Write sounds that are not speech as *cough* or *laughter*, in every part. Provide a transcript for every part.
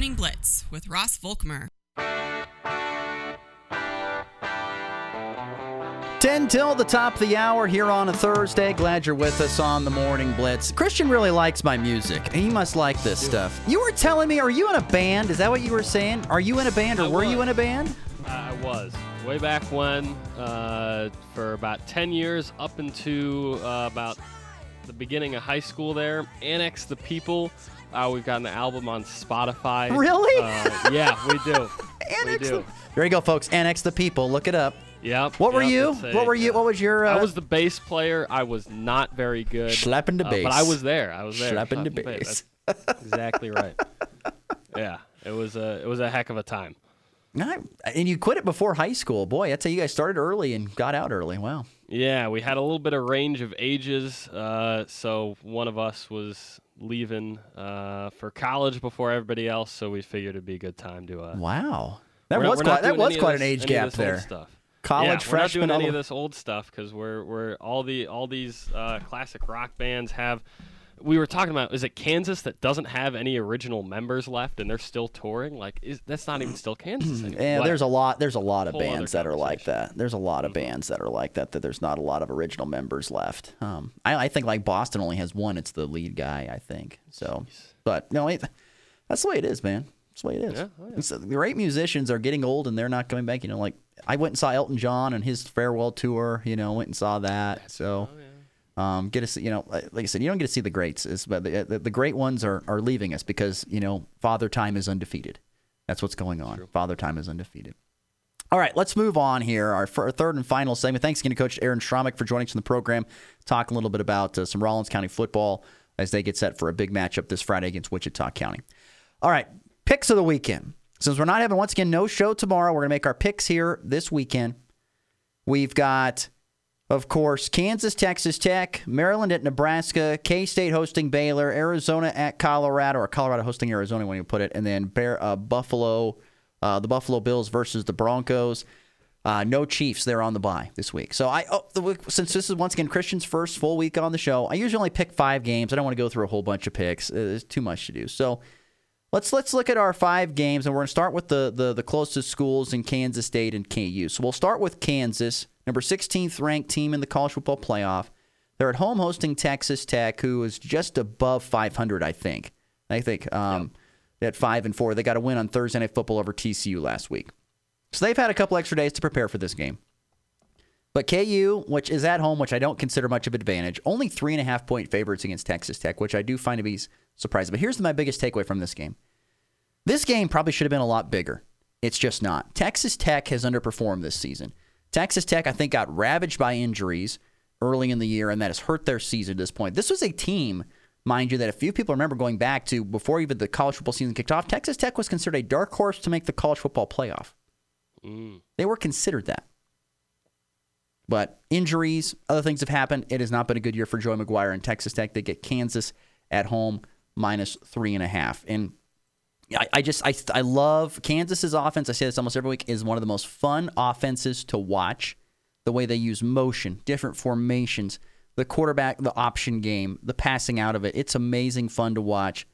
Morning Blitz with Ross Volkmer. 10 till the top of the hour here on a Thursday. Glad you're with us on the Morning Blitz. Christian really likes my music. He must like this stuff. You were telling me, are you in a band? Is that what you were saying? Are you in a band or I were you in a band? I was way back when, uh, for about 10 years, up into uh, about the beginning of high school. There, Annex the People. Uh, we've got an album on Spotify. Really? Uh, yeah, we do. *laughs* Annex we do. There you go, folks. Annex the people. Look it up. Yep. What were yep, you? a- What were you? What was your? Uh, I was the bass player. I was not very good. Slapping the uh, bass. But I was there. I was there. Slapping the slapping bass. Exactly right. *laughs* Yeah, it was a it was a heck of a time. And you quit it before high school. Boy, that's how you guys started early and got out early. Wow. Yeah, we had a little bit of range of ages. Uh, so one of us was leaving uh, for college before everybody else, so we figured it'd be a good time to. Uh, Wow. That was not quite. That was quite this- an age gap there. Stuff. College yeah, freshman. We're not doing any of this old stuff because we're we're all the all these uh, classic rock bands have. We were talking about is it Kansas that doesn't have any original members left and they're still touring? Like, is that's not even still Kansas *clears throat* anymore? Yeah, What? there's a lot. There's a lot of bands that are like that. There's a lot of Mm-hmm. bands that are like that. That there's not a lot of original members left. Um, I, I think like Boston only has one. It's the lead guy, I think. So, but no, it, that's the way it is, man. That's the way it is. Yeah, oh, yeah. The great musicians are getting old and they're not coming back. You know, like I went and saw Elton John and his farewell tour. You know, went and saw that. So. Oh, Um, get see, you know, like I said, you don't get to see the greats, it's, but the, the, the great ones are, are leaving us because you know Father Time is undefeated. That's what's going on. Father Time is undefeated. All right, let's move on here. Our, our third and final segment. Thanks again to Coach Aaron Schromick for joining us in the program. Talk a little bit about uh, some Rawlins County football as they get set for a big matchup this Friday against Wichita County. All right, picks of the weekend. Since we're not having once again no show tomorrow, we're gonna make our picks here this weekend. We've got, of course, Kansas, Texas Tech, Maryland at Nebraska, K State hosting Baylor, Arizona at Colorado, or Colorado hosting Arizona when you put it, and then Bear, uh, Buffalo, uh, the Buffalo Bills versus the Broncos. Uh, no Chiefs. They're on the bye this week. So I, oh, the, since this is once again Christian's first full week on the show, I usually only pick five games. I don't want to go through a whole bunch of picks. Uh, There's too much to do. So let's let's look at our five games, and we're going to start with the, the the closest schools in Kansas State and KU. So we'll start with Kansas, number 16th ranked team in the college football playoff. They're at home hosting Texas Tech, who is just above 500, I think. I think um, at five and four, they got a win on Thursday Night Football over TCU last week. So they've had a couple extra days to prepare for this game. But KU, which is at home, which I don't consider much of an advantage, only three and a half point favorites against Texas Tech, which I do find to be surprising. But here's my biggest takeaway from this game. This game probably should have been a lot bigger. It's just not. Texas Tech has underperformed this season. Texas Tech, I think, got ravaged by injuries early in the year, and that has hurt their season at this point. This was a team, mind you, that a few people remember going back to before even the college football season kicked off. Texas Tech was considered a dark horse to make the college football playoff. Mm. They were considered that. But injuries, other things have happened. It has not been a good year for Joey McGuire and Texas Tech. They get Kansas at home minus three and a half. And I, I just I I love Kansas's offense. I say this almost every week is one of the most fun offenses to watch. The way they use motion, different formations, the quarterback, the option game, the passing out of it. It's amazing fun to watch.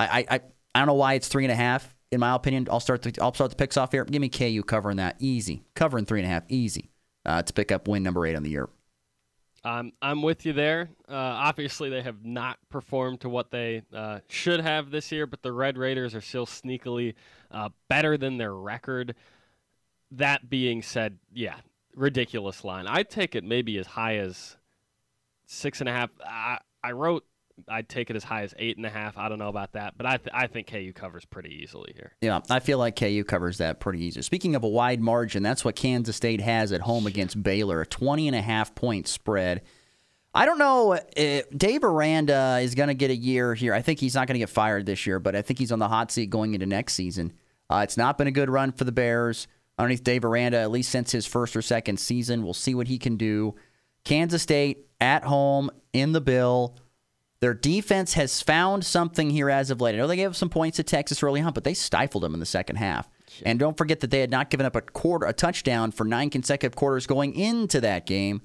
I I, I, I don't know why it's three and a half. In my opinion, I'll start the I'll start the picks off here. Give me KU covering that easy, covering three and a half easy uh, to pick up win number eight on the year. Um, I'm with you there. Uh, obviously, they have not performed to what they uh, should have this year, but the Red Raiders are still sneakily uh, better than their record. That being said, yeah, ridiculous line. I'd take it maybe as high as six and a half. I, I wrote I'd take it as high as eight and a half. I don't know about that, but I, th- I think KU covers pretty easily here. Yeah, I feel like KU covers that pretty easily. Speaking of a wide margin, that's what Kansas State has at home against Baylor, a 20 and a half point spread. I don't know if Dave Aranda is going to get a year here. I think he's not going to get fired this year, but I think he's on the hot seat going into next season. Uh, it's not been a good run for the Bears underneath Dave Aranda, at least since his first or second season. We'll see what he can do. Kansas State at home in the Bill. Their defense has found something here as of late. I know they gave up some points to Texas early on, but they stifled them in the second half. And don't forget that they had not given up a quarter, a touchdown for nine consecutive quarters going into that game.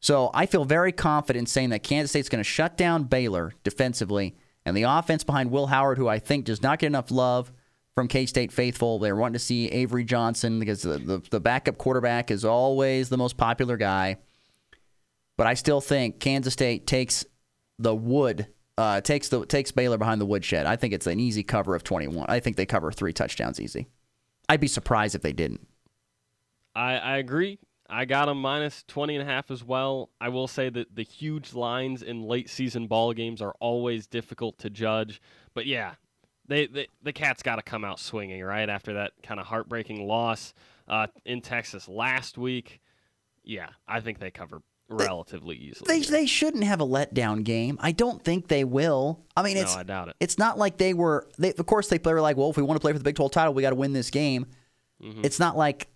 So I feel very confident saying that Kansas State's going to shut down Baylor defensively, and the offense behind Will Howard, who I think does not get enough love from K State faithful. They're wanting to see Avery Johnson because the, the, the backup quarterback is always the most popular guy. But I still think Kansas State takes the wood, uh, takes the takes Baylor behind the woodshed. I think it's an easy cover of 21. I think they cover three touchdowns easy. I'd be surprised if they didn't. I, I agree. I got them minus 20 and a half as well. I will say that the huge lines in late season ball games are always difficult to judge. But yeah, they, they the Cats got to come out swinging, right? After that kind of heartbreaking loss uh, in Texas last week. Yeah, I think they cover relatively easily. They, they shouldn't have a letdown game. I don't think they will. I mean, no, it's I doubt it. it's not like they were. They, of course, they were like, well, if we want to play for the Big 12 title, we got to win this game. Mm-hmm. It's not like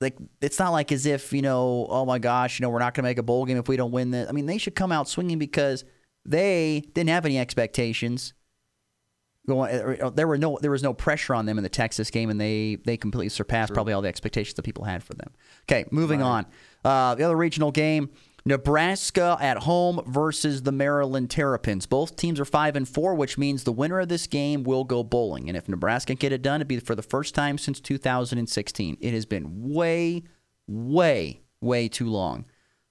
like it's not like as if you know, oh my gosh, you know, we're not going to make a bowl game if we don't win this. I mean, they should come out swinging because they didn't have any expectations. Going, uh, there were no, there was no pressure on them in the Texas game, and they they completely surpassed probably all the expectations that people had for them. Okay, moving on. Uh, the other regional game, Nebraska at home versus the Maryland Terrapins. Both teams are five and four, which means the winner of this game will go bowling. And if Nebraska can get it done, it'd be for the first time since 2016. It has been way, way, way too long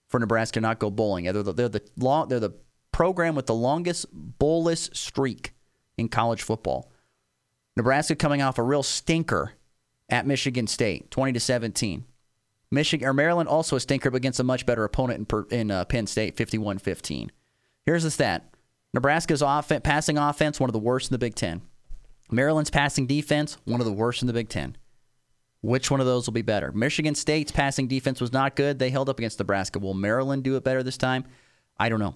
for Nebraska to not go bowling. They're the, they're the long, they're the program with the longest bowlless streak in college football. Nebraska coming off a real stinker at Michigan State, 20 to 17. Michigan or Maryland also a stinker but against a much better opponent in, in uh, Penn State, 51-15. Here's the stat: Nebraska's offense, passing offense, one of the worst in the Big Ten. Maryland's passing defense, one of the worst in the Big Ten. Which one of those will be better? Michigan State's passing defense was not good. They held up against Nebraska. Will Maryland do it better this time? I don't know.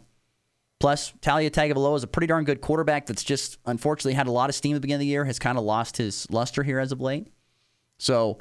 Plus, Taulia Tagovailoa is a pretty darn good quarterback that's just unfortunately had a lot of steam at the beginning of the year, has kind of lost his luster here as of late. So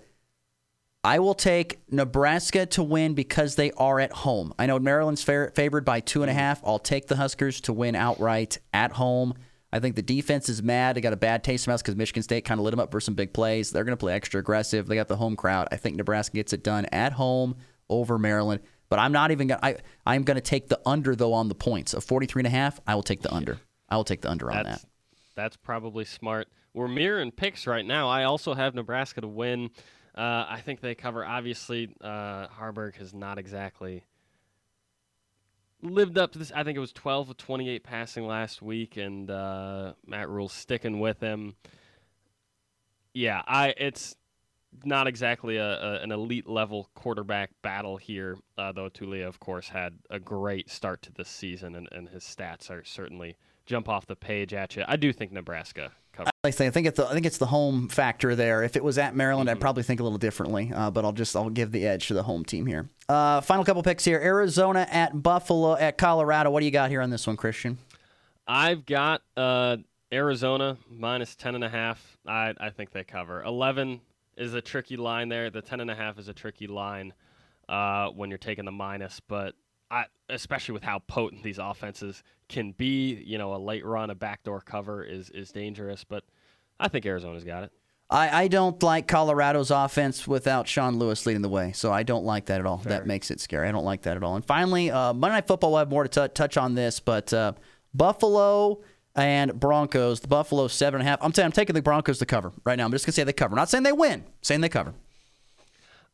I will take Nebraska to win because they are at home. I know Maryland's fa- favored by two and a mm. half. I'll take the Huskers to win outright at home. I think the defense is mad. They got a bad taste in their mouth because Michigan State kind of lit them up for some big plays. They're going to play extra aggressive. They got the home crowd. I think Nebraska gets it done at home over Maryland. But I'm not even going to I'm going to take the under though on the points of 43 and a half. I will take the under. I will take the under on That's that. that's probably smart. We're mirroring picks right now. I also have Nebraska to win. Uh, I think they cover. Obviously, uh, Haarberg has not exactly lived up to this. I think it was 12 of 28 passing last week, and uh, Matt Rhule's sticking with him. Yeah, I it's not exactly a, a an elite level quarterback battle here, uh, though Taulia, of course, had a great start to this season, and, and his stats are certainly jump off the page at you. I do think Nebraska covers. I think it's the I think it's the home factor there. If it was at Maryland, I'd probably think a little differently. Uh, but I'll just I'll give the edge to the home team here. Uh, final couple picks here: Arizona at Buffalo at Colorado. What do you got here on this one, Christian? I've got uh, Arizona minus ten and a half. I I think they cover. Eleven is a tricky line there. The ten and a half is a tricky line uh, when you're taking the minus, but I especially with how potent these offenses can be. You know, a late run, a backdoor cover is is dangerous, but I think Arizona's got it. I, I don't like Colorado's offense without Sean Lewis leading the way, so I don't like that at all. Fair. That makes it scary. I don't like that at all. And finally, uh, Monday Night Football. We'll have more to t- touch on this, but uh, Buffalo and Broncos. The Buffalo seven and a half. I'm saying I'm taking the Broncos to cover right now. I'm just gonna say they cover. not saying they win. saying they cover.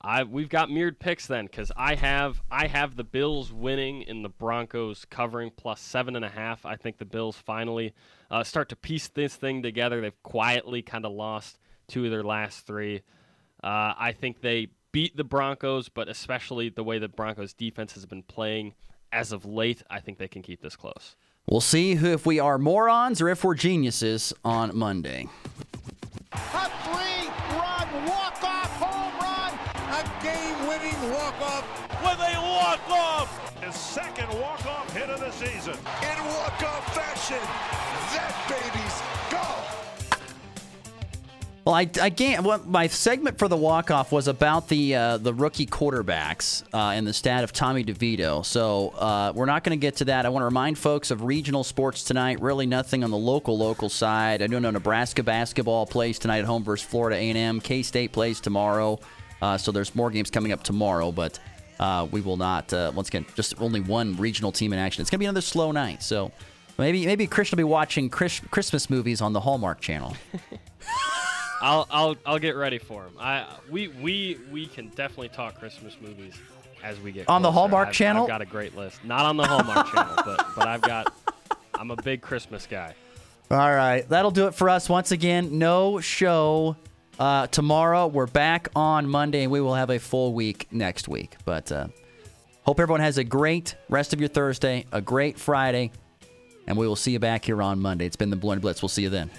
I we've got mirrored picks then because I have I have the Bills winning and the Broncos covering plus seven and a half. I think the Bills finally uh, start to piece this thing together. They've quietly kind of lost two of their last three. Uh, I think they beat the Broncos, but especially the way the Broncos defense has been playing as of late, I think they can keep this close. We'll see who, if we are morons or if we're geniuses on Monday. A three-run walk-off home run, a game-winning walk-off with a walk-off. His second walk-off hit of the season. in walk-off fashion. That baby's go. Well, I, I can't. Well, my segment for the walk off was about the uh, the rookie quarterbacks uh, and the stat of Tommy DeVito. So uh, we're not going to get to that. I want to remind folks of regional sports tonight. Really, nothing on the local local side. I do know Nebraska basketball plays tonight at home versus Florida A&M. K State plays tomorrow. Uh, so there's more games coming up tomorrow, but uh, we will not. Uh, once again, just only one regional team in action. It's going to be another slow night. So maybe maybe Chris will be watching Chris, Christmas movies on the Hallmark Channel. *laughs* I'll I'll I'll get ready for him. I we we we can definitely talk Christmas movies as we get On the. Hallmark I've, Channel? I've got a great list. Not on the Hallmark *laughs* Channel, but but I've got. I'm a big Christmas guy. All right, that'll do it for us once again. No show uh, tomorrow. We're back on Monday, and we will have a full week next week. But uh, hope everyone has a great rest of your Thursday, a great Friday, and we will see you back here on Monday. It's been the Blue Blitz. We'll see you then.